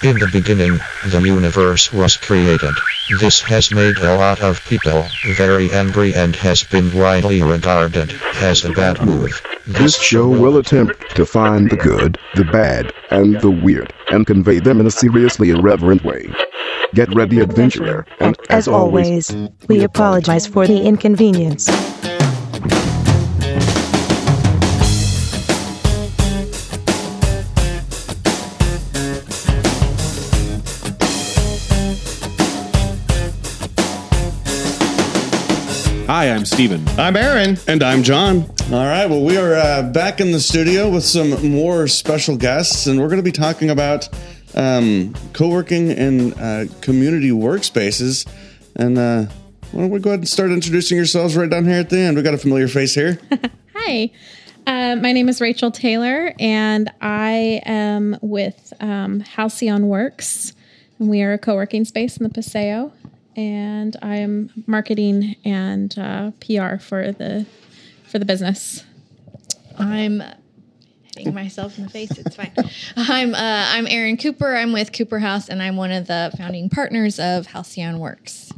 In the beginning, the universe was created. This has made a lot of people very angry and has been widely regarded as a bad move. This show will attempt to find the good, the bad, and the weird, and convey them in a seriously irreverent way. Get ready, adventurer, and As always, we apologize for the inconvenience. Hi, I'm Steven. I'm Aaron. And I'm John. All right. Well, we are uh, back in the studio with some more special guests, and we're going to be talking about um, co working and uh, community workspaces. And uh, why don't we go ahead and start introducing yourselves right down here at the end? We got a familiar face here. Hi, uh, my name is Rachel Taylor, and I am with um, Halcyon Works, and we are a co-working space in the Paseo. And I am marketing and uh, PR for the for the business. I'm hitting myself in the face. It's fine. I'm uh, I'm Erin Cooper. I'm with Cooper House, and I'm one of the founding partners of Halcyon Works.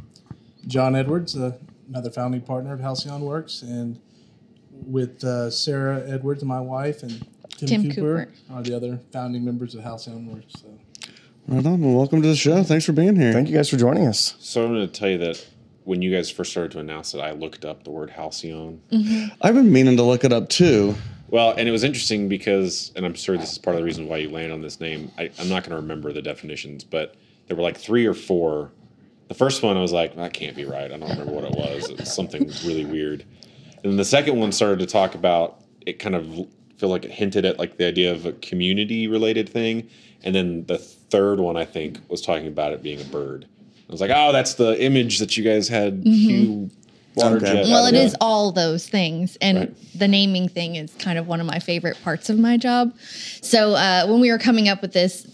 John Edwards, uh, another founding partner of Halcyon Works, and with uh, Sarah Edwards, my wife, and Tim, Tim Cooper, Cooper. are the other founding members of Halcyon Works. So. Right on. Well, welcome to the show. Thanks for being here. Thank you guys for joining us. So I'm going to tell you that when you guys first started to announce it, I looked up the word halcyon. Mm-hmm. I've been meaning to look it up too. Well, and it was interesting because, and I'm sure this is part of the reason why you landed on this name. I, I'm not going to remember the definitions, but there were like three or four. The first one, I was like, that can't be right. I don't remember what it was. It was something really weird. And then the second one started to talk about it. Kind of feel like it hinted at like the idea of a community related thing. And then the third one, I think, was talking about it being a bird. I was like, oh, that's the image that you guys had. Hugh water Okay. jet. Mm-hmm. Well, out it of is that. all those things, and Right. the naming thing is kind of one of my favorite parts of my job. So uh, when we were coming up with this.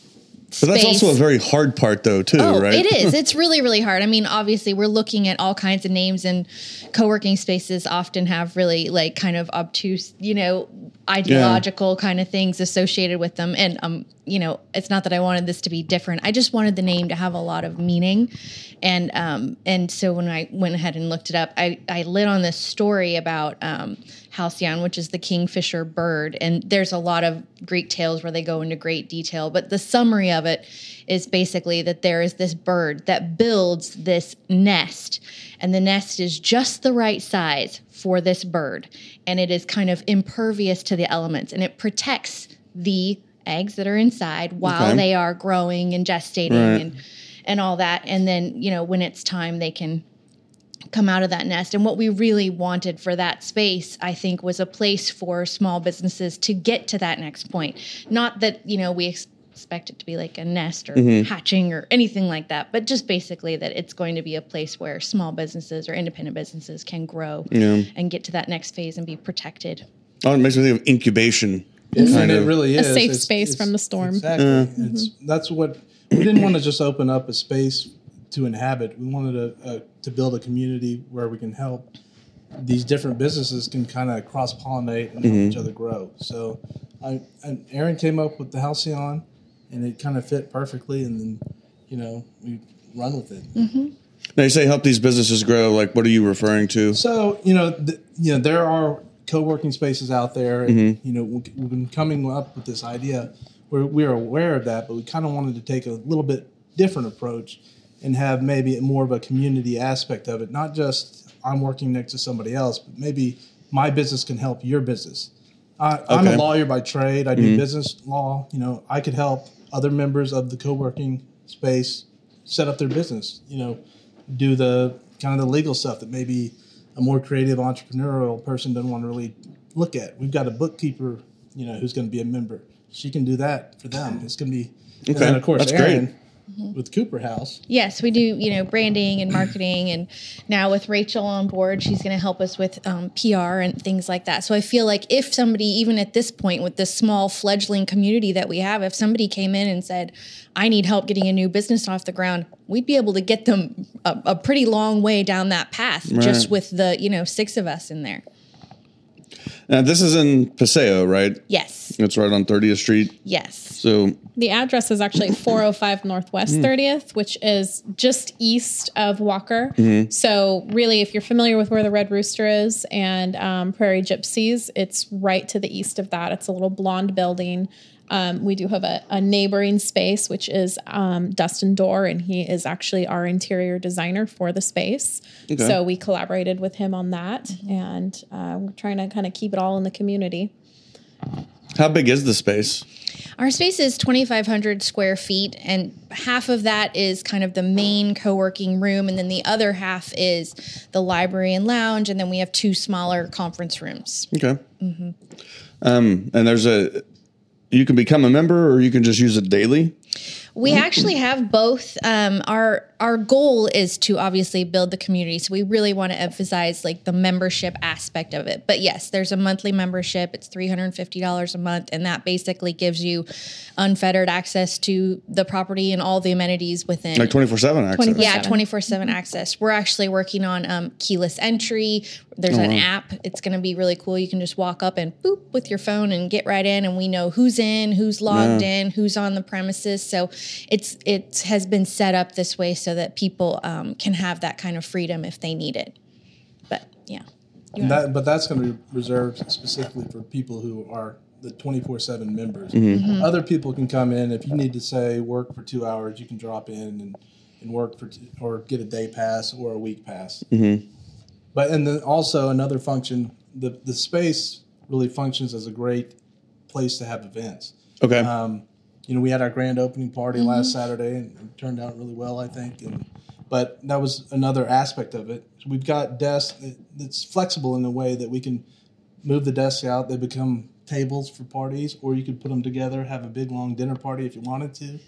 But that's space- also a very hard part, though, too, Oh, right? it is. It's really, really hard. I mean, obviously, we're looking at all kinds of names, and co-working spaces often have really like kind of obtuse, you know, ideological kind of things associated with them. And um, you know, it's not that I wanted this to be different. I just wanted the name to have a lot of meaning, and um, and so when I went ahead and looked it up, I I lit on this story about um, halcyon, which is the kingfisher bird, and there's a lot of Greek tales where they go into great detail, but the summary of it is basically that there is this bird that builds this nest, and the nest is just the right size for this bird, and it is kind of impervious to the elements, and it protects the eggs that are inside while Okay. they are growing and gestating Right. and and all that, and then you know when it's time they can come out of that nest. And what we really wanted for that space, I think, was a place for small businesses to get to that next point. Not that, you know, we ex- expect it to be like a nest or Mm-hmm. hatching or anything like that, but just basically that it's going to be a place where small businesses or independent businesses can grow Yeah. and get to that next phase and be protected. Oh, it makes me think of incubation. Yes, Kind and it really is A is safe space from the storm. Exactly. It's, that's what we didn't want to just open up a space to inhabit. We wanted to uh, to build a community where we can help these different businesses can kind of cross pollinate and help each other grow. So, I and Erin came up with the Halcyon, and it kind of fit perfectly. And then, you know, we run with it. Now, you say help these businesses grow. Like, what are you referring to? So you know, th- you know, there are co-working spaces out there, and mm-hmm. you know, we- we've been coming up with this idea. We're we're aware of that, but we kind of wanted to take a little bit different approach and have maybe more of a community aspect of it. Not just I'm working next to somebody else, but maybe my business can help your business. I, I'm Okay. a lawyer by trade. I do mm-hmm. business law. You know, I could help other members of the co-working space set up their business. You know, do the kind of the legal stuff that maybe a more creative entrepreneurial person doesn't want to really look at. We've got a bookkeeper, you know, who's going to be a member. She can do that for them. It's going to be, and Okay. then of course, That's great. Erin with Cooper House. Yes, we do, you know, branding and marketing. And now with Rachel on board, she's going to help us with um, PR and things like that. So I feel like if somebody, even at this point with this small fledgling community that we have, if somebody came in and said, I need help getting a new business off the ground, we'd be able to get them a, a pretty long way down that path just with the, you know, six of us in there. Now this is in Paseo, right? Yes. It's right on 30th Street. Yes. So The address is actually 405 Northwest 30th, which is just east of Walker. So, really, if you're familiar with where the Red Rooster is and um, Prairie Gypsies, it's right to the east of that. It's a little blonde building. Um, we do have a, a neighboring space, which is um, Dustin Dorr, and he is actually our interior designer for the space. So, we collaborated with him on that, and uh, we're trying to kind of keep it all in the community. how big is the space? Our space is 2,500 square feet, and half of that is kind of the main co working room, and then the other half is the library and lounge, and then we have two smaller conference rooms. Okay. Um, and there's a, you can become a member or you can just use it daily. We actually have both. Um, our our goal is to obviously build the community, so we really want to emphasize like the membership aspect of it. But yes, there's a monthly membership. It's three hundred and fifty dollars a month, and that basically gives you unfettered access to the property and all the amenities within. Like 24 7 access. 24/7. yeah, 24 7 access. We're actually working on um, keyless entry. There's an app. It's going to be really cool. You can just walk up and boop with your phone and get right in, and we know who's in, who's logged in, who's on the premises. So it's it has been set up this way so that people um, can have that kind of freedom if they need it. But yeah. And that, but that's going to be reserved specifically for people who are the 24 7 members. Mm-hmm. Other people can come in. If you need to say work for two hours, you can drop in and, and work for, t- or get a day pass or a week pass. But, and then also another function, the, the space really functions as a great place to have events. Okay. Um, you know, we had our grand opening party last Saturday, and it turned out really well, I think. And but that was another aspect of it. We've got desks that- that's flexible in a way that we can move the desks out; they become tables for parties, or you could put them together, have a big long dinner party if you wanted to.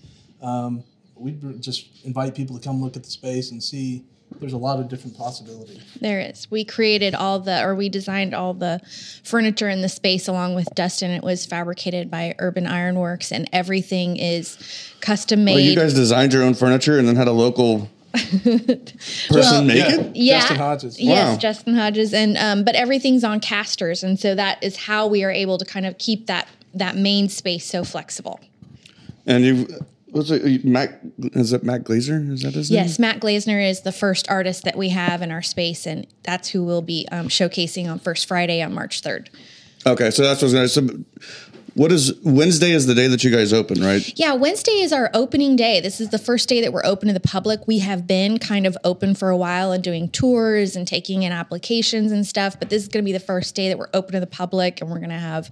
Um, we'd just invite people to come look at the space and see. There's a lot of different possibilities. There is. We created all the, or we designed all the furniture in the space along with Dustin. It was fabricated by Urban Ironworks, and everything is custom made. Well, you guys designed your own furniture and then had a local person make it? yeah. Justin Hodges. Yes, Justin Hodges, and um, but everything's on casters, and so that is how we are able to kind of keep that that main space so flexible. And you, what's it, Matt, is it Matt Glazer? Is that his name? Yes, Matt Glazner is the first artist that we have in our space, and that's who we'll be um, showcasing on First Friday on March third. Okay, so that's what's going to say. What is Wednesday is the day that you guys open, right? Yeah, Wednesday is our opening day. This is the first day that we're open to the public. We have been kind of open for a while and doing tours and taking in applications and stuff, but this is going to be the first day that we're open to the public and we're going to have,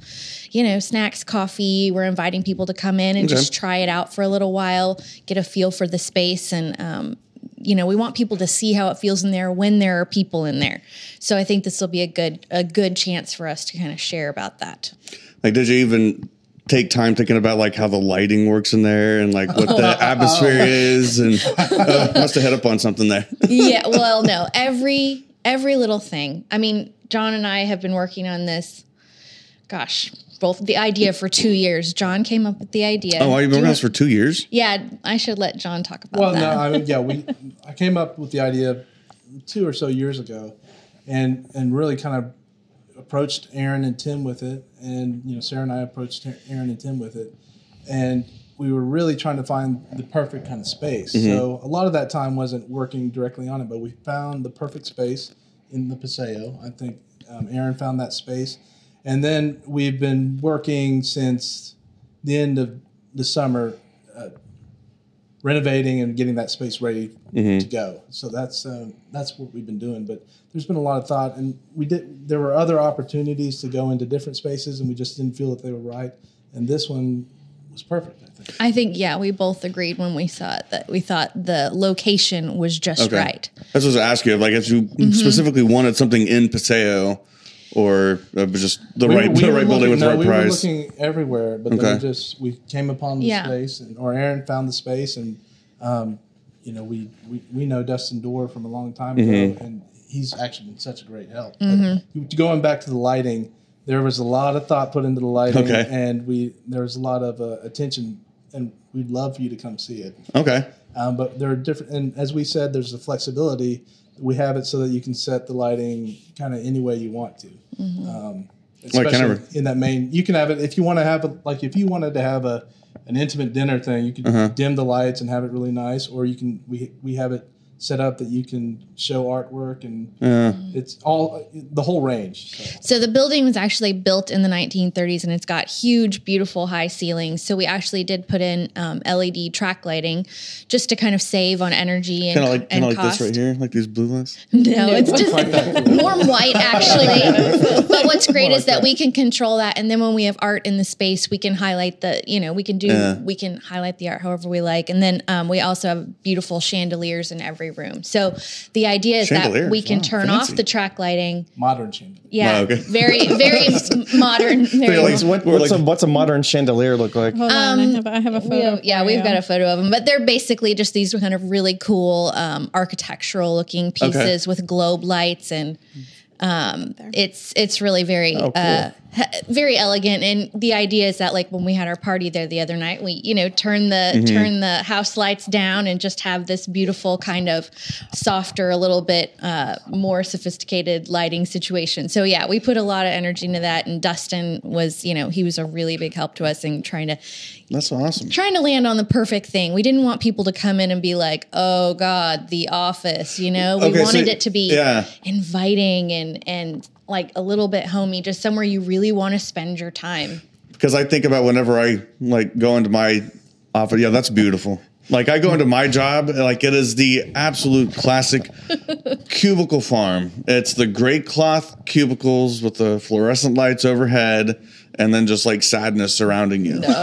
you know, snacks, coffee. We're inviting people to come in and Okay. just try it out for a little while, get a feel for the space and um you know, we want people to see how it feels in there when there are people in there. So I think this will be a good a good chance for us to kind of share about that. Like, did you even take time thinking about like how the lighting works in there and like what the atmosphere is? And uh, must have hit up on something there. yeah well no every every little thing i mean john and i have been working on this gosh both the idea for two years john came up with the idea Oh, you've been working on this for two years? yeah i should let john talk about it. Well, that no, I yeah, we I came up with the idea two or so years ago, and and really kind of approached Erin and Tim with it, and you know Sarah and I approached Erin and Tim with it, and we were really trying to find the perfect kind of space. So a lot of that time wasn't working directly on it, but we found the perfect space in the Paseo. I think um, Erin found that space, and then we've been working since the end of the summer renovating and getting that space ready to go. So that's um, that's what we've been doing. But there's been a lot of thought, and we did. There were other opportunities to go into different spaces, and we just didn't feel that they were right. And this one was perfect. I think. i think yeah we both agreed when we saw it that we thought the location was just Okay. right That's what I was going to ask you. Like, if you Mm-hmm. specifically wanted something in Paseo or uh, just the We right, we the were right building looking- with the no, right we price. were looking everywhere, but Okay. then we just we came upon the Yeah. space, and or Erin found the space, and um, you know we, we we know Dustin Dorr from a long time ago, Mm-hmm. and he's actually been such a great help. But going back to the lighting, there was a lot of thought put into the lighting, Okay. and we there was a lot of uh, attention, and we'd love for you to come see it. okay. Um, but there are different, and as we said, there's the flexibility. We have it so that you can set the lighting kind of any way you want to. Um, especially kind of- in that main. You can have it if you want to have a, like if you wanted to have a an intimate dinner thing. You could Uh-huh. dim the lights and have it really nice, or you can we we have it set up that you can show artwork and it's all the whole range. So. So the building was actually built in the 1930s, and it's got huge, beautiful high ceilings. So we actually did put in um, LED track lighting just to kind of save on energy and, Kind of like and kind of like cost. this right here, like these blue lights. No, it's just warm white actually. but what's great is that we can control that, and then when we have art in the space, we can highlight the you know we can do Yeah. we can highlight the art however we like, and then um, we also have beautiful chandeliers in every room. So the idea is that we can wow, turn fancy. off the track lighting. Modern chamber. Yeah, Oh, okay. very very modern. Very like- What, what's, like- a, what's a modern chandelier look like? Hold on, I have, I have a photo. We have- yeah, we've you. got a photo of them, but they're basically just these kind of really cool um, architectural looking pieces with globe lights, and um, it's it's really very Oh, cool. uh, he- very elegant. And the idea is that like when we had our party there the other night, we you know turn the Mm-hmm. turn the house lights down and just have this beautiful kind of softer, a little bit uh, more sophisticated lighting situation. So yeah, we put a lot of energy into that, and Dustin was you know he was a really big help to us in trying to That's awesome. trying to land on the perfect thing. We didn't want people to come in and be like, "Oh God, The Office." You know, we Okay, so- wanted it to be yeah. inviting and and like a little bit homey, just somewhere you really want to spend your time. because I think about whenever I like go into my office. Yeah, that's beautiful. Like I go into my job, like it is the absolute classic cubicle farm. It's the great cloth cubicles with the fluorescent lights overhead, and then just like sadness surrounding you.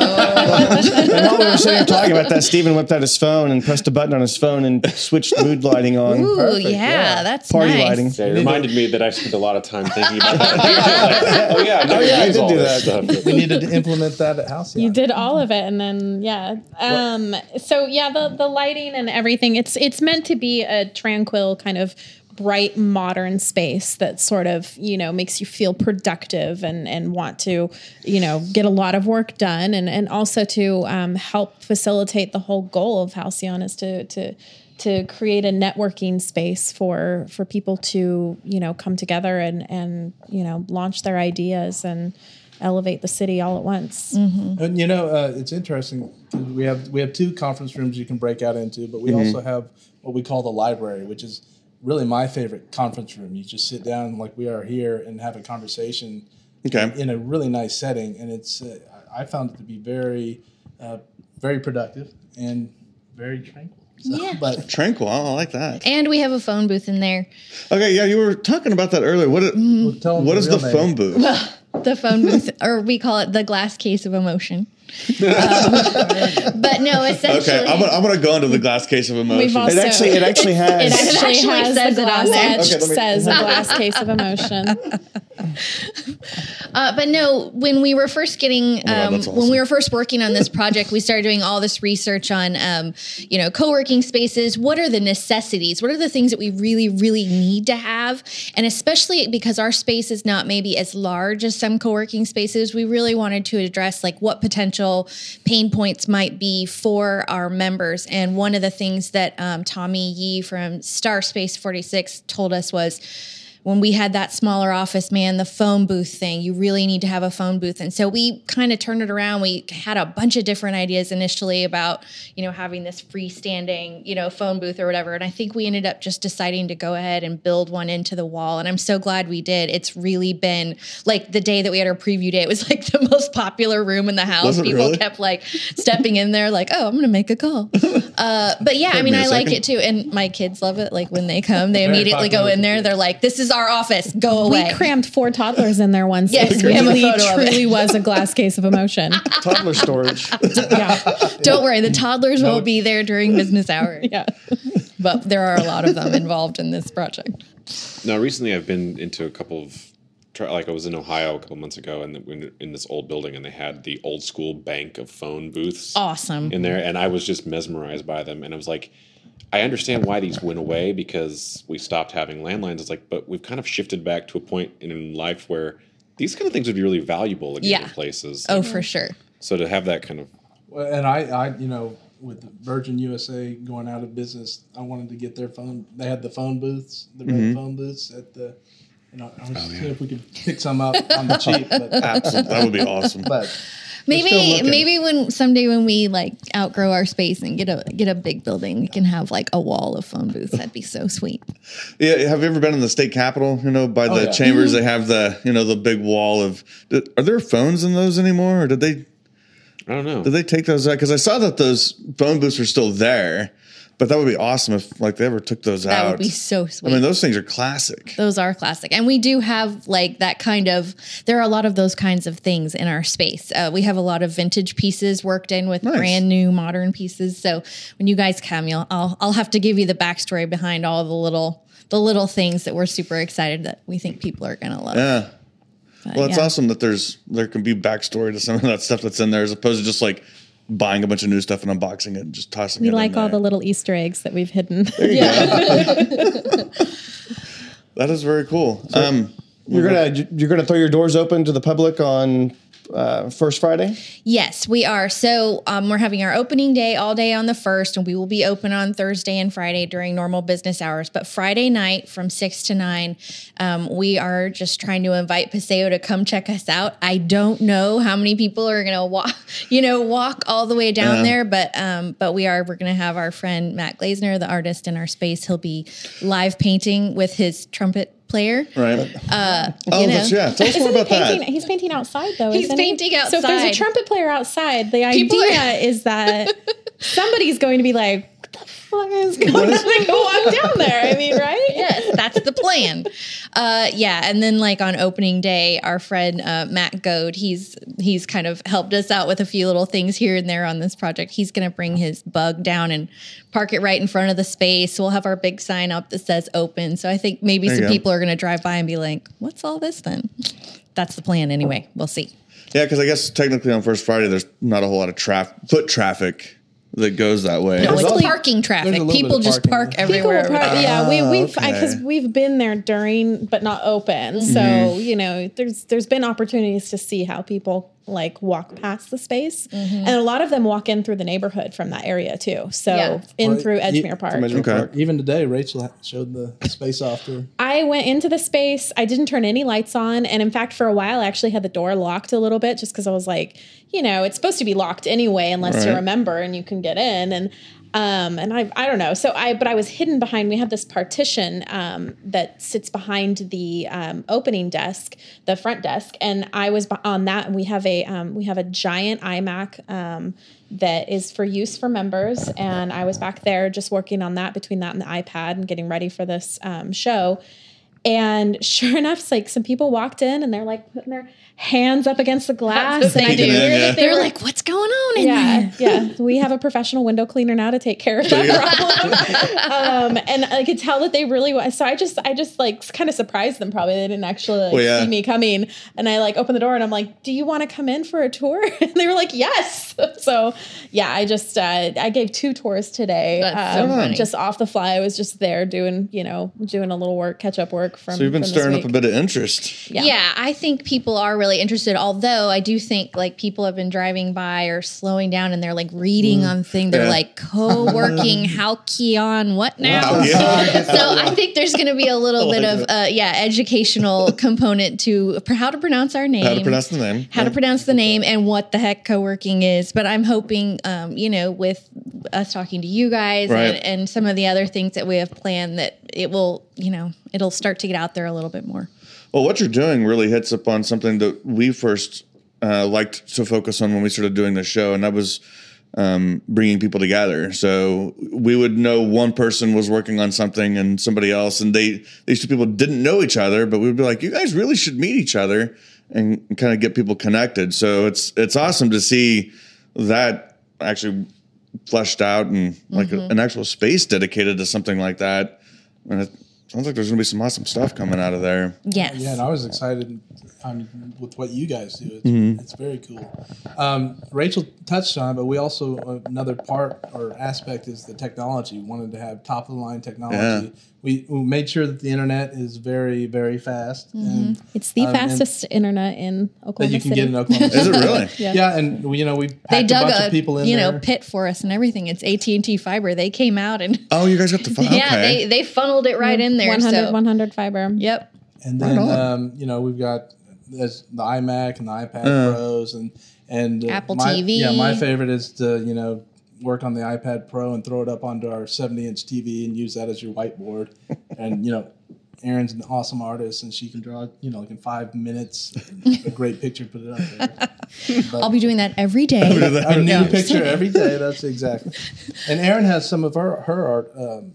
And while we were sitting here talking about that, Stephen whipped out his phone and pressed a button on his phone and switched mood lighting on. Ooh, Perfect, yeah, that's party nice. lighting. Yeah, it reminded me that I spent a lot of time thinking about that. oh yeah, I never yeah, I did all do that. stuff. We needed to implement that at house. You did all of it, and then yeah. Um. So yeah, the the lighting and everything. It's it's meant to be a tranquil kind of bright modern space that sort of you know makes you feel productive and and want to you know get a lot of work done and and also to um, help facilitate the whole goal of Halcyon is to to to create a networking space for for people to you know come together and and you know launch their ideas and elevate the city all at once. And you know, uh, it's interesting. We have we have two conference rooms you can break out into, but we Mm-hmm. also have what we call the library, which is really my favorite conference room. You just sit down like we are here and have a conversation Okay. in a really nice setting, and it's uh, I I found it to be very uh, very productive and very tranquil. So, Yeah. but Tranquil. I like that. And we have a phone booth in there. Okay, yeah, you were talking about that earlier. What it, we'll tell 'em what is the name. phone booth? The phone booth, or we call it the glass case of emotion. Um, but no, essentially, Okay, I'm gonna, I'm gonna go into the glass case of emotion. Also It actually, it actually has. It actually, actually has says the it on glass there. Okay, me- says a glass case of emotion. Uh, but no, when we were first getting, Oh God, um, when we were first working on this project, we started doing all this research on, um, you know, co-working spaces. What are the necessities? What are the things that we really, really need to have? And especially because our space is not maybe as large as some co-working spaces, we really wanted to address like what potential pain points might be for our members. And one of the things that um, Tommy Yee from Star Space 46 told us was, when we had that smaller office, man, the phone booth thing, you really need to have a phone booth. And so we kind of turned it around. We had a bunch of different ideas initially about, you know, having this freestanding, you know, phone booth or whatever. And I think we ended up just deciding to go ahead and build one into the wall. And I'm so glad we did. It's really been like the day that we had our preview day, it was like the most popular room in the house. People really? kept like stepping in there, like, oh, I'm going to make a call. Uh, but yeah, I mean, me a I like it too. And my kids love it. Like when they come, they Very immediately go in there. They're like, this is our office. Go away. We crammed four toddlers in there once. Yes, it we have a really photo of it. truly was a glass case of emotion. toddler storage. Yeah, Don't worry, the toddlers won't be there during business hours. yeah. But there are a lot of them involved in this project. Now, recently I've been into a couple of, like I was in Ohio a couple months ago, and in, in this old building, and they had the old school bank of phone booths Awesome. in there, and I was just mesmerized by them, and I was like, I understand why these went away because we stopped having landlines. It's like, but we've kind of shifted back to a point in life where these kind of things would be really valuable again Yeah. in places. Oh, for sure. So to have that kind of Well, and I, I, you know, with Virgin USA going out of business, I wanted to get their phone. They had the phone booths, the red mm-hmm. phone booths at the You know, I was oh, see if we could pick some up on the cheap, but, Absolutely. That would be awesome. but Maybe maybe when someday when we like outgrow our space and get a get a big building, we can have like a wall of phone booths. That'd be so sweet. Yeah, have you ever been in the state capitol? You know, by oh, the Oh, yeah. chambers, they have the you know the big wall of. Are there phones in those anymore, or did they I don't know. did they take those out? Because I saw that those phone booths were still there, but that would be awesome if like they ever took those That out. That would be so sweet. I mean, those things are classic. Those are classic. And we do have like that kind of, there are a lot of those kinds of things in our space. Uh, we have a lot of vintage pieces worked in with Nice. brand new modern pieces. So when you guys come, you'll, I'll, I'll have to give you the backstory behind all the little, the little things that we're super excited that we think people are going to love. Yeah. But, Well, it's yeah. awesome that there's there can be backstory to some of that stuff that's in there, as opposed to just like buying a bunch of new stuff and unboxing it and just tossing We it. in like all there. the little Easter eggs that we've hidden. yeah. That is very cool. um, You're gonna you're gonna throw your doors open to the public on uh, first Friday. Yes, we are. So um, we're having our opening day all day on the first, and we will be open on Thursday and Friday during normal business hours. But Friday night from six to nine, um, we are just trying to invite Paseo to come check us out. I don't know how many people are going to walk, you know, walk all the way down Yeah. there, but um, but we are. We're going to have our friend Matt Glazner, the artist in our space. He'll be live painting with his trumpet player. right. Uh, oh, you know. that's yeah. Tell us more he about that. He's painting outside though. He's isn't he? painting outside. So if there's a trumpet player outside, the People are- idea is that somebody's going to be like, "What the fuck is going on?" Like, go walk down there. I mean, right? yes, that's the plan. Uh, yeah, and then like on opening day, our friend uh, Matt Goad, he's he's kind of helped us out with a few little things here and there on this project. He's going to bring his bug down and park it right in front of the space. We'll have our big sign up that says open. So I think maybe There some people are going to drive by and be like, "What's all this then?" That's the plan anyway. We'll see. Yeah, because I guess technically on First Friday there's not a whole lot of traf- foot traffic that goes that way. No, it's only- parking traffic. there's a little People just park People everywhere. will probably- yeah, we, we've okay. because we've been there during but not open. Mm-hmm. So you know, there's there's been opportunities to see how people like walk past the space, Mm-hmm. and a lot of them walk in through the neighborhood from that area too. So Yeah. in Well, through you- Edgemere Park. Edgemere Okay. Park. even today, Rachel showed the space off to I went into the space. I didn't turn any lights on. And in fact, for a while, I actually had the door locked a little bit just because I was like, you know, it's supposed to be locked anyway, unless you Right. remember and you can get in. And, um, and I, I don't know. So I, but I was hidden behind, we have this partition, um, that sits behind the, um, opening desk, the front desk. And I was on that and we have a, um, we have a giant iMac, um, that is for use for members. And I was back there just working on that between that and the iPad and getting ready for this um, show. And sure enough, it's like some people walked in and they're like putting their hands up against the glass. And I they could do. hear Yeah. that they They're were like, "What's going on in yeah, there?" yeah. We have a professional window cleaner now to take care of that problem. um, and I could tell that they really wa- so I just I just like kind of surprised them. Probably they didn't actually like Well, yeah. see me coming. And I like opened the door and I'm like, "Do you want to come in for a tour?" And they were like, "Yes." So yeah, I just uh, I gave two tours today. That's so um, funny. Just off the fly, I was just there doing you know doing a little work, catch up work from. So you've been stirring up a bit of interest. Yeah. I think people are really interested. Although I do think like people have been driving by or slowing down and they're like reading on thing. They're Yeah. like co-working, how key on what now? Yeah. so I think there's going to be a little bit of uh, yeah educational component to how to pronounce our name, How to pronounce the name? how to pronounce the name, and what the heck co-working is. But I'm hoping, um, you know, with us talking to you guys Right. and, and some of the other things that we have planned, that it will, you know, it'll start to get out there a little bit more. Well, what you're doing really hits upon something that we first uh, liked to focus on when we started doing the show, and that was um, bringing people together. So we would know one person was working on something and somebody else, and they these two people didn't know each other, but we would be like, "You guys really should meet each other," and, kind of get people connected. So it's it's awesome to see that actually fleshed out and like a- an actual space dedicated to something like that. And sounds like there's going to be some awesome stuff coming out of there. Yes. Yeah, and I was excited um, with what you guys do. It's, Mm-hmm. it's very cool. Um, Rachel touched on it, but we also another part or aspect is the technology. We wanted to have top of the line technology. Yeah. We, we made sure that the internet is very very fast and It's the Um, and- fastest internet in Oklahoma. that Oklahoma you can City. get in Oklahoma. Is it really? Yeah. Yeah, and we- you know we They packed a dug bunch a of people in you there. know pit for us and everything. It's AT and T fiber. They came out and Oh, you guys got the fun. yeah, okay. they they funneled it right in there. 100, so 100 fiber. yep. And then on. um, you know we've got there's the iMac and the iPad Uh. Pros and and uh, Apple my- TV. Yeah, my favorite is to you know work on the iPad Pro and throw it up onto our 70 inch TV and use that as your whiteboard. and you know, Erin's an awesome artist and she can draw you know like in five minutes a great picture, put it up there. I'll be doing that every day. a new picture every day. That's exactly. And Erin has some of her her art um,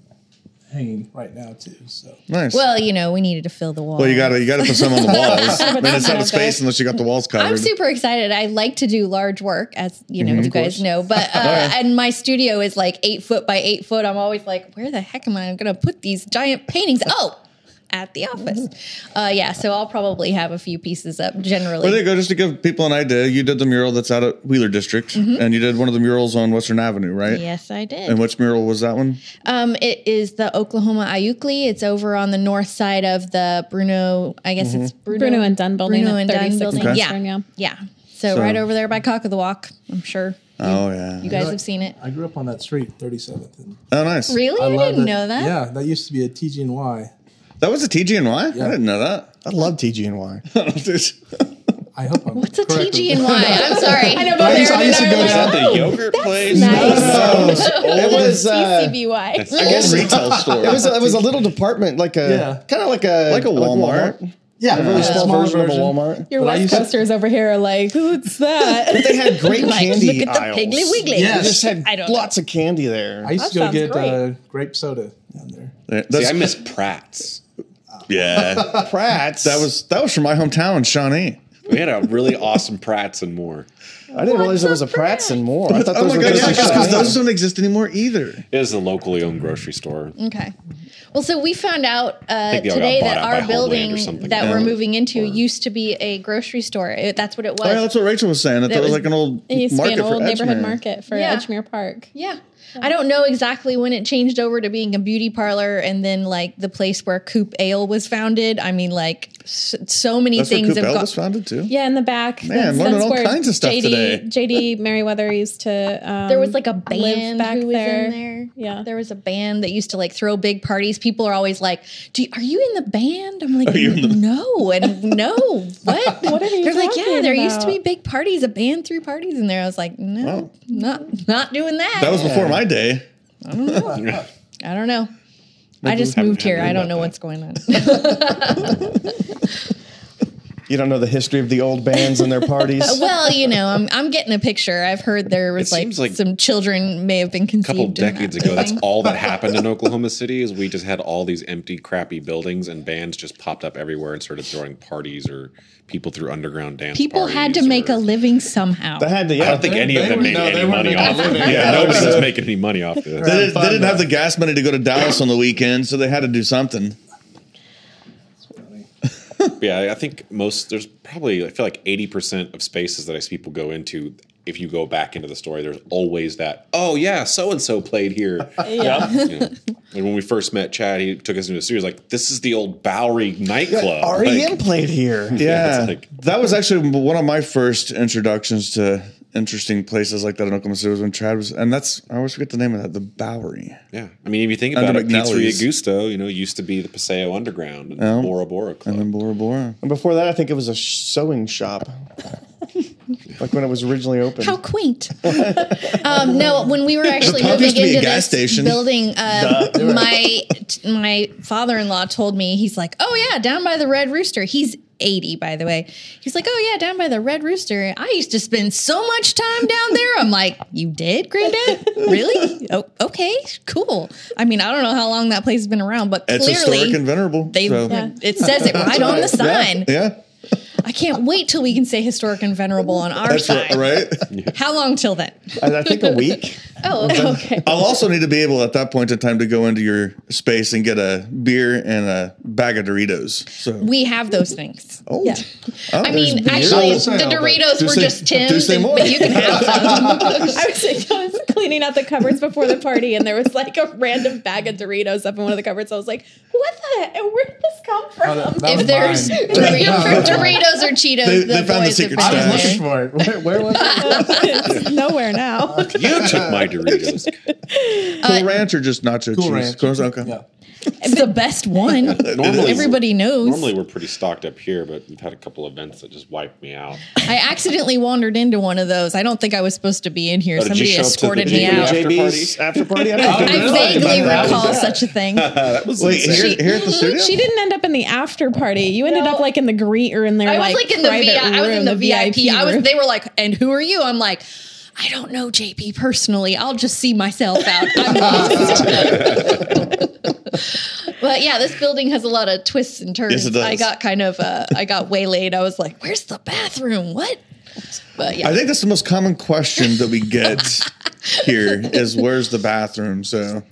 hanging right now too. So Nice. Well, you know, we needed to fill the wall. Well, you gotta you gotta put some on the walls. I mean, it's not a Okay. space unless you got the walls covered. I'm super excited. I like to do large work, as you Mm-hmm, know, you guys know. But uh, and my studio is like eight foot by eight foot. I'm always like, where the heck am I going to put these giant paintings? Oh, at the office. Uh, yeah, so I'll probably have a few pieces up. Generally. Where they Generally, go, just to give people an idea, you did the mural that's out at Wheeler District, and you did one of the murals on Western Avenue, right? Mm-hmm. yes, I did. And which mural was that one? Um, it is the Oklahoma Iukley. It's over on the north side of the Bruno. I guess it's Bruno, Bruno and Dunn building Bruno and Dunn building. Okay. Yeah, Western, yeah. yeah. So, So- right over there by Cock of the Walk. I'm sure Oh yeah. you guys have seen it. I grew up on that street, 37th. And Oh nice. Really, I, love didn't know that. Yeah, that used to be a TG and Y. That was a TG&Y. I didn't know that. I love TG&Y. I hope I'm What's a correct with TG and that. Y? I'm sorry. I know I used, I used to go Is that the yogurt place? Nice. It was. Uh, CCBY. I guess retail store. it was. It was a little department, like a Yeah. kind of like a Like a Walmart. Yeah, a really small, small version, version. of a Walmart. Your But West used to- Coasters over here are like, what's that? But they had great Like, candy look at the aisles. Piggly Wiggly. Yeah. They just had I don't know. lots of candy there. I used That to go get uh, grape soda down there. Yeah, See, I miss Pratt's. Yeah. Pratt's. That was that was from my hometown, Shawnee. We had a really awesome Pratt's and more. I didn't realize there was a Pratt's and more. I thought Oh those my were god, just yeah, like because those don't exist anymore either. It is a locally owned grocery store. Okay. Well, so we found out uh, think they all got today bought that out by our Homeland building or something. that Yeah. we're moving into used to be a grocery store. It, that's what it was. Oh, yeah, that's what Rachel was saying. That, That there was was- like an old It used to be market an old for neighborhood Edgemere. market for Yeah. Edgemere Park. yeah. I don't know exactly when it changed over to being a beauty parlor and then like the place where Coop Ale was founded. I mean, like s- so many That's where things Coop have Ale gone. was founded too. Yeah, in the back. Man, learning all kinds of stuff JD, today. JD Merriweather used to. Um, There was like a band back who was there. in there. Yeah. there was a band that used to like throw big parties. People are always like, Do you, "Are you in the band?" I'm like, you in the- "No," and no. What? What are you They're like, "Yeah, talking there used to be big parties. A band threw parties in there." I was like, "No, Wow. not not doing that." That was before my day. I don't know. I don't just haven't- moved here. I don't know what's going on. You don't know the history of the old bands and their parties. well, you know, I'm I'm getting a picture. I've heard there was like, seems like some children may have been conceived. A conceived. couple in decades that ago, that's all that happened in Oklahoma City. Is we just had all these empty, crappy buildings, and bands just popped up everywhere and started throwing parties, or people threw underground dance. People had to parties, make a living somehow. They had to. I don't think any of them made no, any money off it. living. Yeah, Yeah, nobody was was- making any money off They, this. did, they didn't have the gas money to go to Dallas on the weekend, so they had to do something. Yeah, I think most there's probably I feel like eighty percent of spaces that I see people go into. If you go back into the story, there's always that. Oh yeah, so and so played here. Yeah. You know, and when we first met Chad, he took us into the series like, "This is the old Bowery nightclub." REM Like, played here. Yeah, it's like- that was actually one of my first introductions to interesting places like that in Oklahoma City was when Chad was, and that's I always forget the name of that, the Bowery. yeah, I mean, if you think Under about it, Pizzeria McNally's. Gusto, you know, used to be the Paseo Underground and Yeah. Bora Bora Club. And then Bora Bora. And before that, I think it was a sewing shop. like when it was originally opened. How quaint. um, no, when we were actually moving used to into gas this station. building, uh, my my father in law told me he's like, "Oh yeah, down by the Red Rooster." He's eighty, by the way. He's like, "Oh yeah, down by the Red Rooster." I used to spend so much time down there. I'm like, "You did, Granddad? Really? Oh, okay, cool." I mean, I don't know how long that place has been around, but It's clearly historic and venerable. they so- Yeah. it says it right on the sign. Yeah, I can't wait till we can say historic and venerable on our that's side. right. right? How long till then? I, I think a week. Oh, okay. Okay. I'll also need to be able at that point in time to go into your space and get a beer and a bag of Doritos. So, We have those things. oh, Yeah. Oh, I mean, there's actually, beer. the Doritos were say- just do Tim's, say more. but you can have some. I was, I was cleaning out the cupboards before the party, and there was like a random bag of Doritos up in one of the cupboards. I was like, "What the? And where did this come oh, from?" that- that if there's mine. Doritos, Doritos or Cheetos, They- the they found the secret have I been was looking for it. Where, where was it? it's nowhere now. You took my Doritos. Uh, Cool Ranch or just nacho Cool cheese? Ranch. Cool- okay. Yeah. It's the best one. Normally- Everybody knows. Normally we're pretty stocked up here, but we've had a couple events that just wiped me out. I accidentally wandered into one of those. I don't think I was supposed to be in here. Oh, did you Somebody show up to escorted me JB out. after JB's after party. I don't I know. vaguely About that. recall such a thing. that was Wait, insane. here, here at the studio? She didn't end up in the after party. You ended No. up like in the green or in their I was like in the private VIP. I was in room, the, VIP. I was. room. They were like, "And who are you?" I'm like, "I don't know JP personally. I'll just see myself out." But yeah, this building has a lot of twists and turns. Yes, it does. I got kind of. Uh, I got waylaid. I was like, "Where's the bathroom? What?" But yeah, I think that's the most common question that we get here is where's the bathroom? So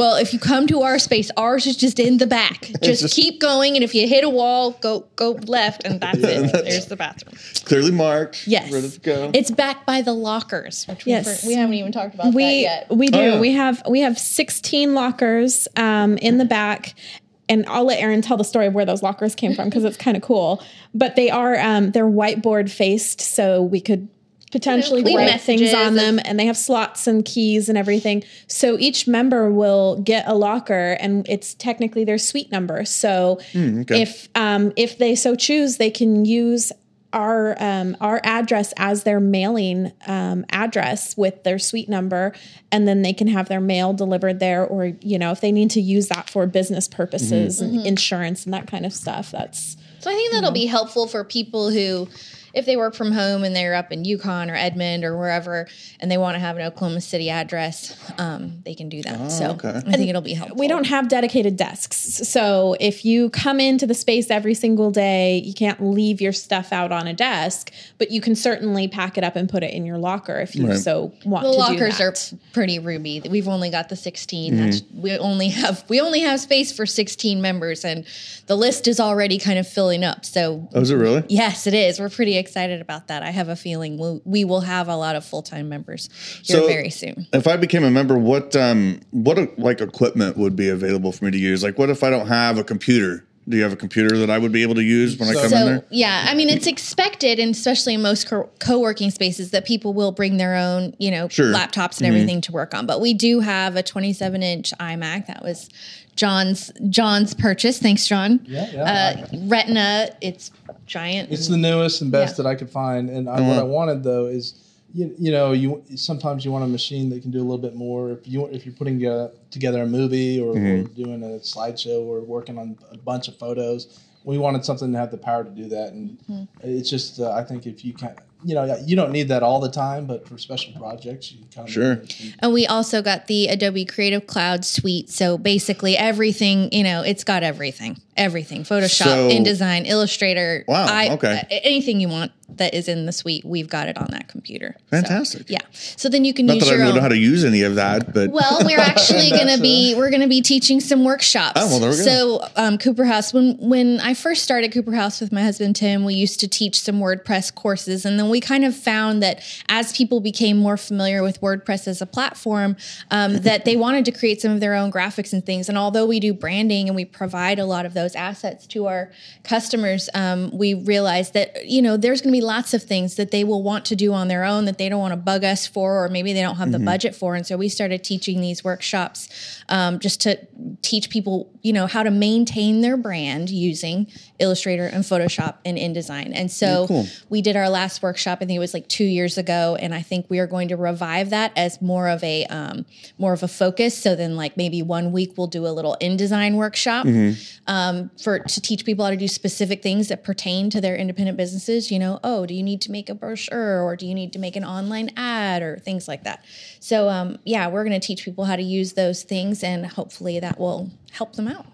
Well, if you come to our space, ours is just in the back. Just, just- keep going, and if you hit a wall, go go left, and that's it. There's the bathroom. clearly marked. Yes, Ready to go. It's back by the lockers. Which we Yes. we haven't even talked about that we yet. we do. Oh, yeah. We have we have 16 lockers um, in the back. And I'll let Erin tell the story of where those lockers came from because it's kind of cool. But they are um, they're whiteboard faced, so we could potentially leave write things on them, and- and they have slots and keys and everything. So each member will get a locker, and it's technically their suite number. So okay. if um, if they so choose, they can use our um, our address as their mailing um, address with their suite number, and then they can have their mail delivered there. Or you know, if they need to use that for business purposes and insurance and that kind of stuff, that's So I think that'll be helpful for people who, if they work from home and they're up in Yukon or Edmond or wherever, and they want to have an Oklahoma City address, um, they can do that. so okay. I think it'll be helpful. we don't have dedicated desks. So if you come into the space every single day, you can't leave your stuff out on a desk, but you can certainly pack it up and put it in your locker if you Right. so want The to lockers do are pretty roomy. We've only got the 16. That's we only have we only have space for 16 members and the list is already kind of filling up. So oh, is it really? yes, it is. We're pretty excited about that. I have a feeling we'll, we will have a lot of full-time members here So- very soon. If I became a member, what um what uh, like equipment would be available for me to use? Like, what if I don't have a computer? Do you have a computer that I would be able to use when I come in there? yeah, I mean it's expected, and especially in most co- co-working spaces, that people will bring their own, you know, Sure. laptops and everything to work on. But we do have a 27 inch iMac that was John's John's purchase. Thanks, John. Yeah, yeah. Uh, Retina, it's giant. It's the newest and best Yeah. that I could find. And I, what I wanted though is, you, you know, you sometimes you want a machine that can do a little bit more. If you if you're putting uh, together a movie or, or doing a slideshow or working on a bunch of photos, we wanted something to have the power to do that. And it's just uh, I think if you can, you know, you don't need that all the time, but for special projects, you kind of Sure. And we also got the Adobe Creative Cloud suite. So basically everything, you know, it's got everything. Everything. Photoshop, So- InDesign, Illustrator. Wow, I- okay. uh, anything you want that is in the suite, we've got it on that computer. So, Fantastic. yeah. So then you can Not use that I your know how to use any of that, but well, we're actually going to be we're going to be teaching some workshops. Oh, well, there we go. So, um, Cooper House. When when I first started Cooper House with my husband Tim, we used to teach some WordPress courses, and then we kind of found that as people became more familiar with WordPress as a platform, um, that they wanted to create some of their own graphics and things. And although we do branding and we provide a lot of those assets to our customers, um, we realized that you know there's going to be lots of things that they will want to do on their own that they don't want to bug us for, or maybe they don't have the budget for. And so we started teaching these workshops um, just to teach people, you know, how to maintain their brand using Illustrator and Photoshop and InDesign. And so cool. we did our last workshop. I think it was like two years ago, and I think we are going to revive that as more of a um, more of a focus. So then, like maybe one week we'll do a little InDesign workshop um, for to teach people how to do specific things that pertain to their independent businesses. You know, oh, do you need to make a brochure or do you need to make an online ad or things like that? So, um, yeah, we're going to teach people how to use those things, and hopefully that will help them out.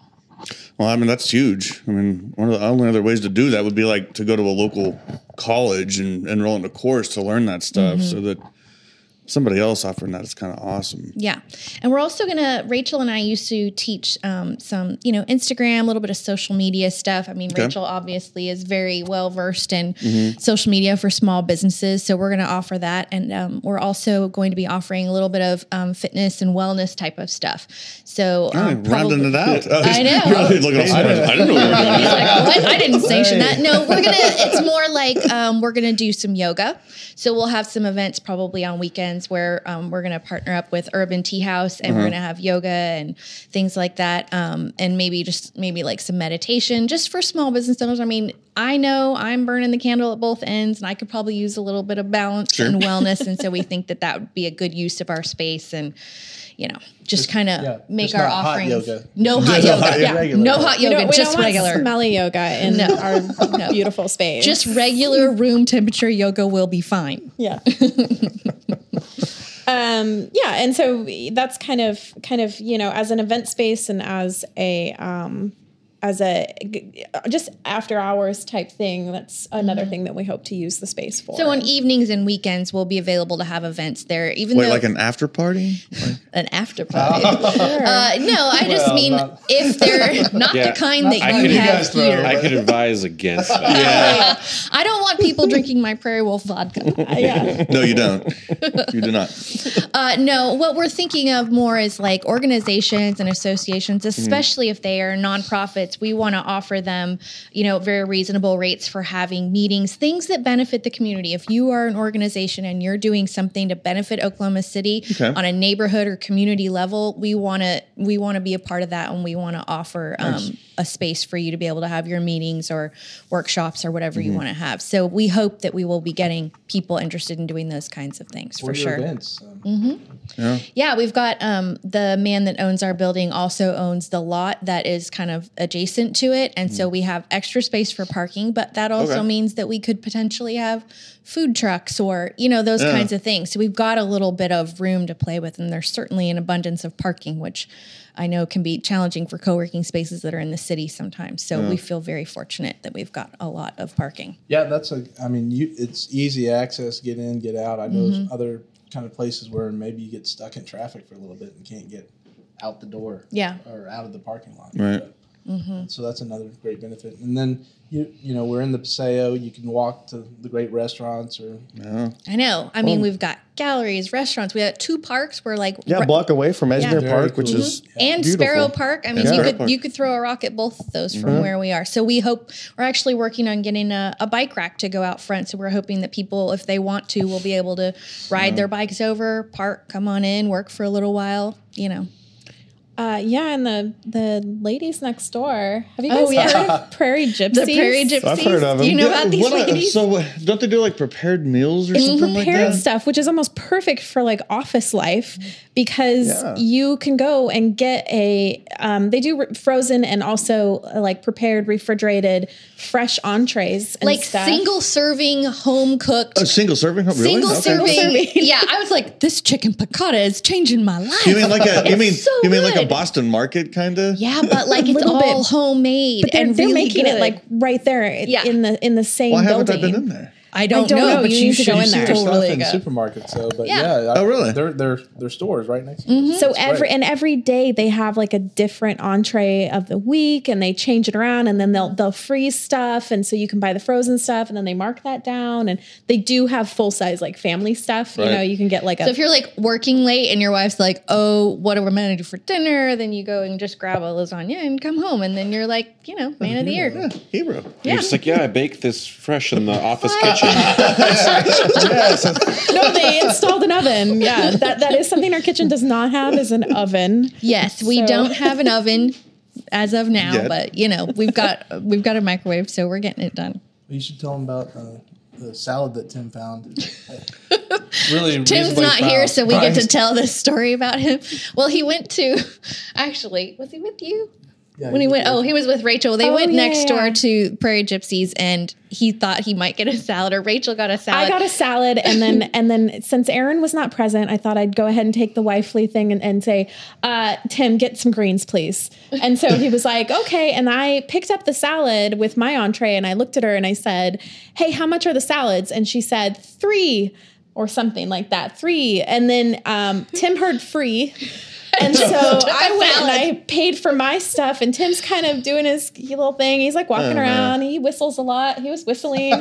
well, I mean that's huge. I mean, one of the only other ways to do that would be like to go to a local college and enroll in a course to learn that stuff, Mm-hmm. so that somebody else offering that is kind of awesome. Yeah. And we're also going to, Rachel and I used to teach um, some, you know, Instagram, a little bit of social media stuff. I mean, Rachel obviously is very well versed in social media for small businesses. So we're going to offer that. And um, we're also going to be offering a little bit of um, fitness and wellness type of stuff. So, um, rounding probably- it out. I know. You're really looking all surprised. I didn't know we were doing He's that. like, what? I didn't sanction that. No, we're gonna. It's more like um, we're gonna do some yoga. So we'll have some events probably on weekends weekends where um, we're going to partner up with Urban Tea House and Uh-huh. we're going to have yoga and things like that, um, and maybe just maybe like some meditation just for small business owners. I mean, I know I'm burning the candle at both ends, and I could probably use a little bit of balance and wellness, and so we think that that would be a good use of our space and. You know, just kind of yeah, make our not hot offerings. yoga. No hot yoga. hot yeah. yoga. No hot yoga. don't, we just regular. smelly yoga in No. our beautiful space. Just regular room temperature yoga will be fine. yeah. um, yeah, and so that's kind of kind of you know as an event space and as a um, as a just after hours type thing. That's another thing that we hope to use the space for. So on evenings and weekends, we'll be available to have events there. Even Wait, though like an after party? Like- an after party. uh, no, I just Well, mean not- if they're not Yeah, the kind that I you could- have guys throw here. I could advise against that. I don't want people drinking my Prairie Wolf vodka. yeah. no, you don't. You do not. Uh, no, what we're thinking of more is like organizations and associations, especially if they are nonprofits. We want to offer them, you know, very reasonable rates for having meetings, things that benefit the community. If you are an organization and you're doing something to benefit Oklahoma City Okay. on a neighborhood or community level, we want to we want to be a part of that, and we want to offer um, a space for you to be able to have your meetings or workshops or whatever you want to have. So we hope that we will be getting people interested in doing those kinds of things for for sure. events. Um, Yeah, we've got um, the man that owns our building also owns the lot that is kind of adjacent to it. And so we have extra space for parking, but that also Okay. means that we could potentially have food trucks or, you know, those kinds of things. So we've got a little bit of room to play with. And there's certainly an abundance of parking, which I know can be challenging for co working spaces that are in the city sometimes. So we feel very fortunate that we've got a lot of parking. Yeah, that's a. I mean, you it's easy access, get in, get out. I know Mm-hmm. other kind of places where maybe you get stuck in traffic for a little bit and can't get out the door. Yeah. or out of the parking lot. Right. But- Mm-hmm. So that's another great benefit. And then you you know we're in the Paseo. You can walk to the great restaurants or I know. I mean, we've got galleries, restaurants. We have two parks We're like, Yeah, a re- block away from Esmere Very Park, which cool. is and beautiful. Sparrow Park. I mean, Yeah. you Sparrow could Park. you could throw a rock at both of those from mm-hmm. where we are. So we hope we're actually working on getting a, a bike rack to go out front. So we're hoping that people, if they want to, will be able to ride their bikes over, park, come on in, work for a little while. You know, Uh, yeah, and the the ladies next door. Have you Oh, guys yeah. heard of Prairie Gypsies? the Prairie Gypsies. I've heard of them. Do you know Yeah, about these What a- ladies? so uh, don't they do like prepared meals or something like that? prepared stuff, which is almost perfect for like office life because Yeah. you can go and get a. Um, they do re- frozen and also uh, like prepared, refrigerated, fresh entrees, and like stuff. single serving, home cooked. A single serving? Oh, really? Single Okay. serving. serving. Yeah, I was like, this chicken piccata is changing my life. You mean like a? You mean so you mean like a. Boston market kind of? Yeah, but like it's all bit. homemade But they're, and they're really making it like right there Yeah. in the in the same Why haven't building. I been in there? I don't, don't know, know, but you you, need to should go in see there. their totally in go. supermarkets. So, but Yeah. yeah, I- Oh, really? They're they're they're stores right next to you. Mm-hmm. So It's every great. and every day they have like a different entree of the week, and they change it around, and then they'll they'll freeze stuff, and so you can buy the frozen stuff, and then they mark that down, and they do have full size like family stuff. You know, you can get like a. So if you're like working late and your wife's like, "Oh, what are we going to do for dinner?" Then you go and just grab a lasagna and come home, and then you're like, you know, man of the year. Yeah, Hebrew. You're just like, yeah, I baked this fresh in the office kitchen. No, they installed an oven. Yeah, that that is something our kitchen does not have is an oven. Yes, we So- don't have an oven as of now, Yet. but you know, we've got we've got a microwave, so we're getting it done. You should tell them about uh, the salad that Tim found. really, Tim's reasonably not here, so we get to tell this story about him. Well, he went to actually, was he with you? Yeah, when he you went, did. oh, he was with Rachel. They Oh, went yeah, next yeah, door yeah. to Prairie Gypsies, and he thought he might get a salad, or Rachel got a salad. I got a salad, and then and then since Erin was not present, I thought I'd go ahead and take the wifely thing and, and say, uh, "Tim, get some greens, please." And so he was like, "Okay." And I picked up the salad with my entree, and I looked at her and I said, "Hey, how much are the salads?" And she said, three or something like that, three. And then um, Tim heard free. And so I went and I paid for my stuff, and Tim's kind of doing his little thing. He's like walking around. He whistles a lot. He was whistling,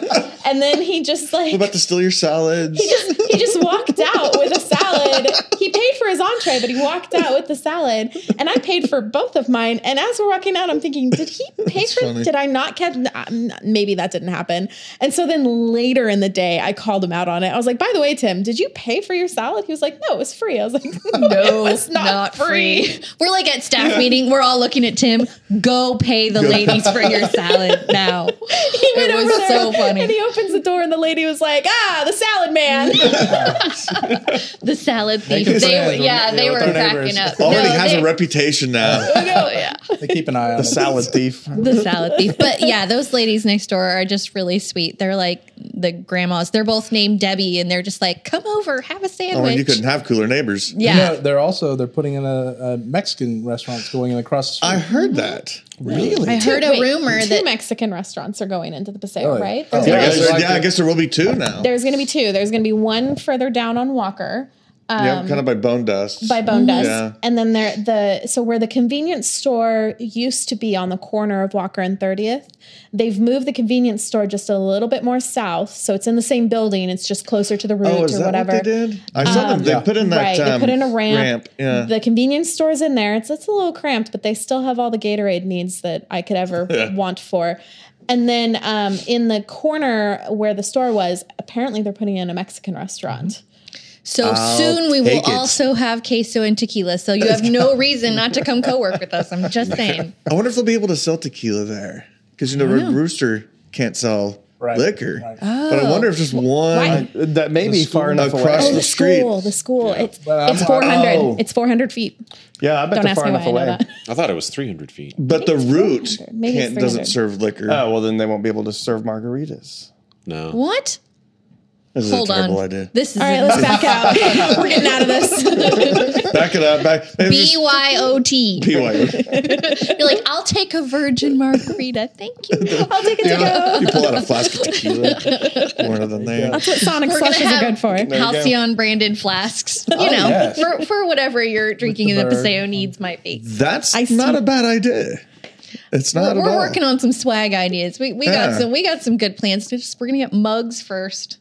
and then he just like I'm about to steal your salads. he just he just walked out with a salad. He paid for his entree, but he walked out with the salad, and I paid for both of mine. And as we're walking out, I'm thinking, did he pay for? funny. Did I not catch? um, Maybe that didn't happen. And so then later in the day, I called him out on it. I was like, by the way, Tim, did you pay for your salad? He was like, no, it was free. I was like, No, it's was not, free. We're like at staff meeting. We're all looking at Tim. Go pay the ladies for your salad now. He went It was over there so funny. And he opens the door, and the lady was like, ah, the salad man. The salad thief. Making They, yeah, yeah, they were cracking neighbors. up. Already No, has they- a reputation now. no, yeah. They keep an eye on The it. salad thief. the salad thief. But yeah, those ladies next door are just really sweet. They're like the grandmas. They're both named Debbie, and they're just like, "Come over, have a Oh, sandwich." and you couldn't have cooler neighbors. You yeah, know, they're also they're putting in a, a Mexican restaurants going in across the street. I heard that. really. I heard a Wait, rumor two that Mexican restaurants are going into the Paseo, oh, Really? right? Oh. There's, Yeah, I gonna guess, be, yeah, I a- guess there will be two now. there's gonna be two. There's gonna be one further down on Walker. Yeah, um, kind of by bone dust. by Bone Dust, Yeah. and then there the so where the convenience store used to be on the corner of Walker and Thirtieth, they've moved the convenience store just a little bit more south, so it's in the same building. It's just closer to the route Oh, is or that whatever. what they did? I saw them. They Yeah. put in that. right, um, they put in a ramp. Yeah. The convenience store's in there. It's it's a little cramped, but they still have all the Gatorade needs that I could ever Yeah. want for. And then um, in the corner where the store was, apparently they're putting in a Mexican restaurant. So I'll soon we will it. also have queso and tequila. So you have no reason not to come co-work with us. I'm just saying. I wonder if they'll be able to sell tequila there because you know, Roo- Rooster can't sell Right, liquor. right. But I wonder if just oh. one. Why? That may be far enough across away. Oh, the, the street. school, the school. It's it's four hundred. oh. It's four hundred feet. Yeah, I bet Don't ask far me why enough I know away. that. I thought it was 300 feet. But the it's route 400. Maybe it's can't, doesn't serve liquor. Oh well, then they won't be able to serve margaritas. No. What? This is Hold a terrible on. idea. This is All right, let's back out. We're getting out of this. Back it up. Back. B Y O T. BYO. You're like, I'll take a virgin margarita. Thank you. I'll take it to go. You pull out a flask of tequila. More than there. That's what Sonic We're slushes are good for. Halcyon branded flasks. You oh, know, yes. for, for whatever your drinking the in the. Paseo needs might be. That's I see. not a bad idea. It's not We're, at we're all. working on some swag ideas. We we got some we got some good plans. We're gonna get mugs first,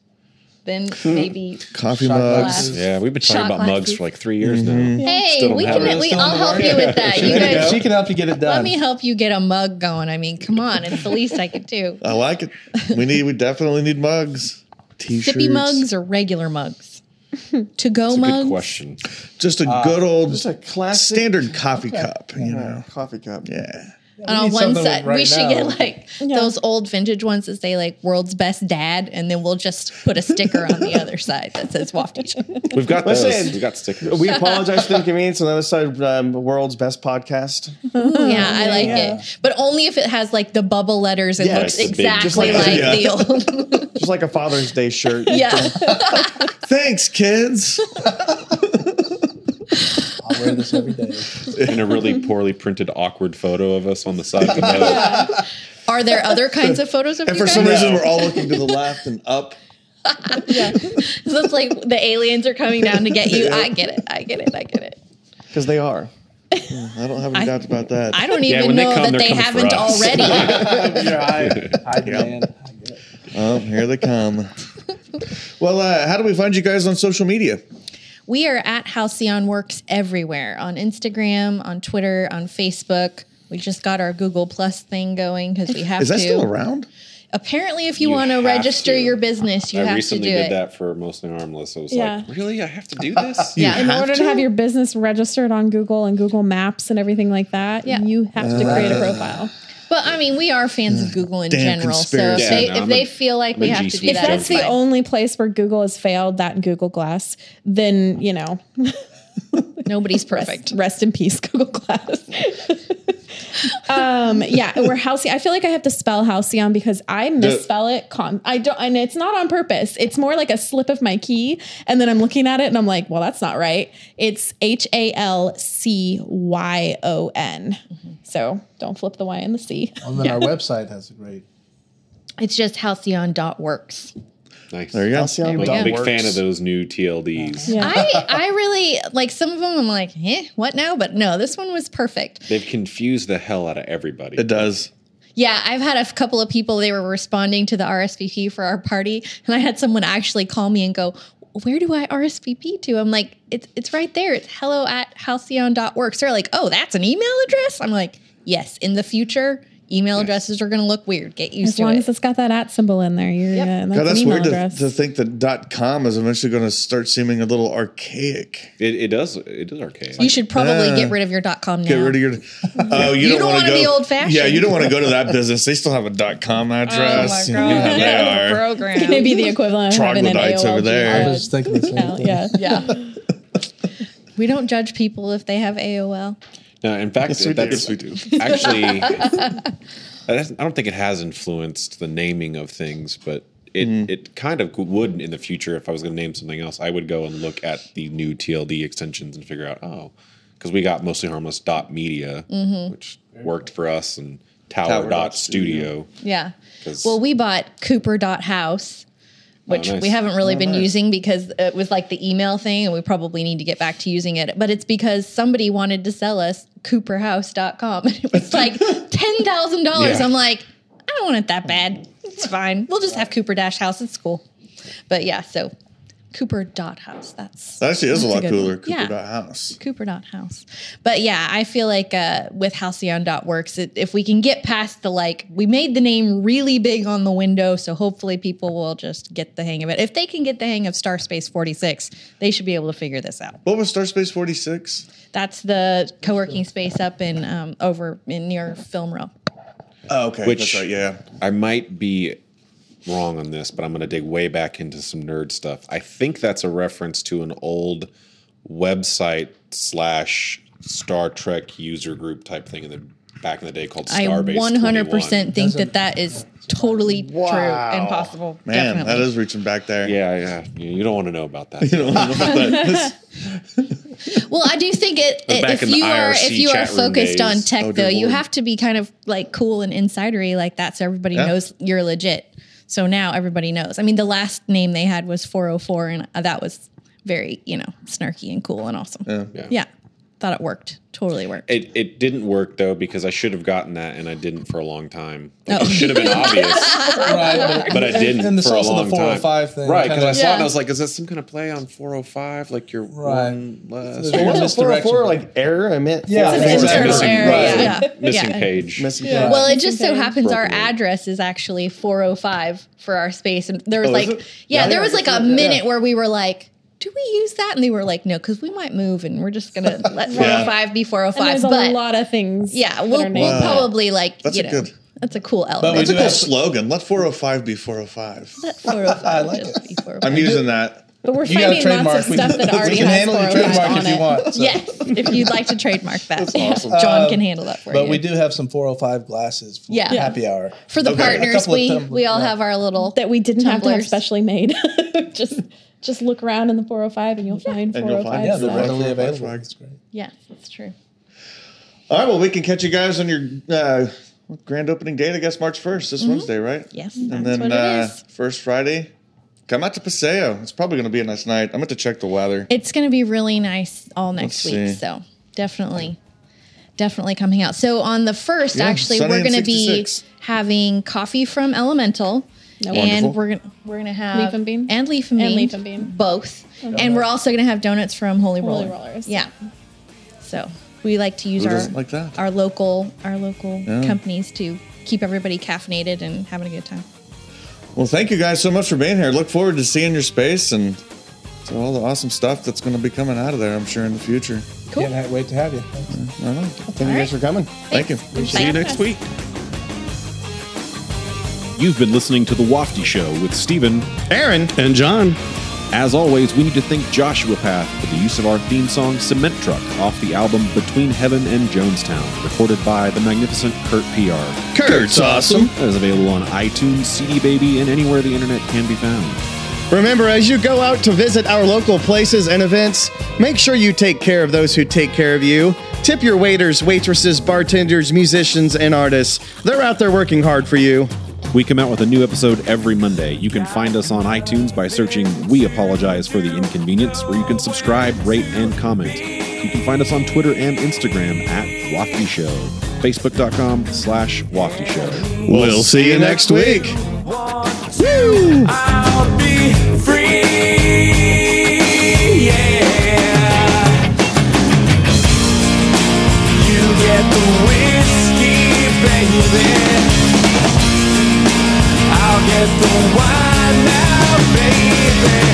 then hmm. maybe. coffee mugs. glasses. Yeah, we've been talking Shot about mugs glasses. for like three years Mm-hmm. now. Hey, Still don't we have can it. we, Still I'll in the help you with that. You There guys. She can help you get it done. let me help you get a mug going. I mean, come on, it's the least I could do. I like it. We need. We definitely need mugs. T-shirts. Sippy mugs or regular mugs? to go That's a mugs. good question. Just a uh, good old Just a classic standard coffee cup. You uh-huh. know. coffee cup. Yeah. And on one something side, we should now. get like those old vintage ones that say like "World's Best Dad," and then we'll just put a sticker on the other side that says "Wafty." We've got Let's those. say- We got stickers. We apologize for the inconvenience. On the other side, um, world's best podcast. yeah, I like it, but only if it has like the bubble letters and Yeah, looks it's the big- exactly like- like the old. Just like a Father's Day shirt. yeah, Thanks, kids. I'll wear this every day. in a really poorly printed, awkward photo of us on the side of the note. are there other kinds of photos of And you for guys? some reason, we're all looking to the left and up. It looks like the aliens are coming down to get you. I get it. I get it. I get it. Because they are. I don't have any I- doubts about that. I don't Yeah, even they know come, that they're they coming for haven't already. You're high, high demand. I get. Oh, here they come. well, uh, how do we find you guys on social media? We are at Halcyon Works everywhere on Instagram, on Twitter, on Facebook. We just got our Google Plus thing going because we have Is that to. still around? Apparently, if you, You want to register your business, you I have to do it. I recently do did that for mostly harmless. I was Yeah. like, really? I have to do this? Yeah. In order to? to? have your business registered on Google and Google Maps and everything like that, Yeah. Uh, you have to create a profile. But I mean, we are fans of Google in Damn general. So if conspiracy. they, Yeah, no, if I'm they a- feel like I'm we a have G to do Suite If that, that's it's the fine. only place where Google has failed, that and Google Glass, then you know, Nobody's perfect. rest in peace, Google Glass. um, yeah, we're Halcyon. I feel like I have to spell Halcyon because I misspell it. Con- I don't, and it's not on purpose. It's more like a slip of my key, and then I'm looking at it and I'm like, well, that's not right. It's H A L C Y O N. So don't flip the Y and the C. And then our website has a great. It's just halcyon.works. Nice. There you go. Halcyon we I'm go. a big Works. fan of those new TLDs. Yeah. I, I really like some of them. I'm like, eh, what now? But no, this one was perfect. They've confused the hell out of everybody. It does. Yeah, I've had a couple of people, they were responding to the RSVP for our party. And I had someone actually call me and go, where do I RSVP to? I'm like, it's it's right there. It's hello at halcyon.works. They're like, oh, that's an email address? I'm like, yes. In the future, email addresses are going to look weird. Get used As to it. as long as it's got that at symbol in there, you're Yep. uh, that's, God, an that's email weird to, address. to think that dot .com is eventually going to start seeming a little archaic. It, it does. It is archaic. you should probably uh, get rid of your dot .com now. Get rid of your. Oh, you, You don't, don't want wanna to be go. old-fashioned. Yeah, you don't want to go to that business. They still have a dot .com address. You know, you know how they are. program. Maybe the equivalent of having an Troglodytes AOL over there. I was thinking the same thing. Yeah. yeah. we don't judge people if they have AOL. No, in fact, Yes, we that's Yes, we do. actually. I don't think it has influenced the naming of things, but it Mm-hmm. it kind of would in the future if I was going to name something else. I would go and look at the new TLD extensions and figure out oh, because we got mostly harmless dot media, Mm-hmm. which worked for us, and tower, Tower dot dot studio. Yeah. 'Cause- Well, we bought Cooper.house, Oh, which nice. we haven't really Oh, been nice. using because it was like the email thing and we probably need to get back to using it. But it's because somebody wanted to sell us cooperhouse.com. And it was like $10,000. Yeah. I'm like, I don't want it that bad. It's fine. We'll just have Cooper Dash House. It's cool. But yeah, so Cooper dot house. That's That actually is a lot good cooler. one. Cooper Yeah. dot house. Cooper dot house. But yeah, I feel like uh, with Halcyon dot works, it, if we can get past the like, we made the name really big on the window, so hopefully people will just get the hang of it. If they can get the hang of Star Space Forty Six, they should be able to figure this out. What was Star Space Forty Six? That's the co working space up in um, over in near Film Row. Oh, okay. Which- That's right. Yeah. I might be wrong on this, but I'm going to dig way back into some nerd stuff. I think that's a reference to an old website slash Star Trek user group type thing in the back in the day called I Starbase. 100% think Doesn't- that that is totally true and possible. Man, Definitely. that is reaching back there. Yeah, yeah. You you don't want to know about that. You don't know about that. Well, I do think it. But back if in the you are if you are chat room focused on tech, Oh, though, dear you have to be kind of like cool and insidery like that, so everybody Yeah. knows you're legit. So now everybody knows. I mean, the last name they had was 404, and uh, that was very you know snarky and cool and awesome. Yeah. Yeah. Yeah, thought it worked. Totally worked. It, it didn't work though because I should have gotten that and I didn't for a long time. Like, Oh. It should have been obvious, right? but I didn't And there's for a also the long time. 405 thing. right? Because I Kinda- saw it and I was like, "Is that some kind of play on 405? Like you're Right. one less?" There's or one oh misdirection. 404, like error. I meant Yeah, It's It's an exactly. internal missing, error. right. Yeah, missing yeah. page. missing. Yeah. Well, it just so happens our address is actually 405 for our space. And there was Oh, like, yeah, Yeah, there was like a minute where we were like, do we use that? And they were like, no, because we might move and we're just going to let 405 be And 405. there's but a lot of things. yeah, we'll, we'll named. probably like, That's you a know, good- that's a cool we element. That's a do cool have- slogan. Let 405 be 405. Let 405 I like just it. be 405. I'm using that. But we're You finding lots trademark. of stuff can- that already we can has handle your 405 trademark on if you it. want. so. Yes, if you'd like to trademark that, awesome. John Um, can handle that for But you. But we do have some 405 glasses for Yeah. happy hour. for the Okay. Partners, we we all yeah. have our little That we didn't have to have Tumblers. specially made. just just look around in the 405 and you'll find And you'll 405 find Yeah, they're stuff. readily 405 available. swag. That's great. Yes, that's true. All right. Well, we can catch you guys on your uh, grand opening date. I guess March 1st, this Wednesday, right? Yes, And that's then what uh, is. first Friday, come out to Paseo. It's probably going to be a nice night. I'm going to check the weather. It's going to be really nice all next Let's week. see. So definitely, definitely coming out. So on the first, Yeah, actually, sunny we're going to be having coffee from Elemental. Wonderful. And we're gonna we're gonna have Leaf and Bean? and leaf and And bean, Leaf and Bean. both, and we're also gonna have donuts from Holy, Holy Roller. Rollers. Yeah. So we like to use Who our like that? our local our local Yeah. companies to keep everybody caffeinated and having a good time. Well, thank you guys so much for being here. Look forward to seeing your space and to all the awesome stuff that's going to be coming out of there, I'm sure, in the future. Cool. Can't wait to have you. Thanks. I don't know. Thank you guys for coming. Thank you. Thanks. See you Bye. next week. You've been listening to The Wafty Show with Stephen Erin. and John. As always, we need to thank Joshua Path for the use of our theme song Cement Truck off the album Between Heaven and Jonestown, recorded by the magnificent Kurt PR. Kurt's awesome. That is available on iTunes, CD Baby, and anywhere the internet can be found. Remember, as you go out to visit our local places and events, make sure you take care of those who take care of you. Tip your waiters, waitresses, bartenders, musicians, and artists. They're out there working hard for you. We come out with a new episode every Monday. You can find us on iTunes by searching We Apologize for the Inconvenience, where you can subscribe, rate, and comment. You can find us on Twitter and Instagram at Wafty Show. Facebook.com slash Wafty Show. We'll see you next week. I'll be It's the one now, baby?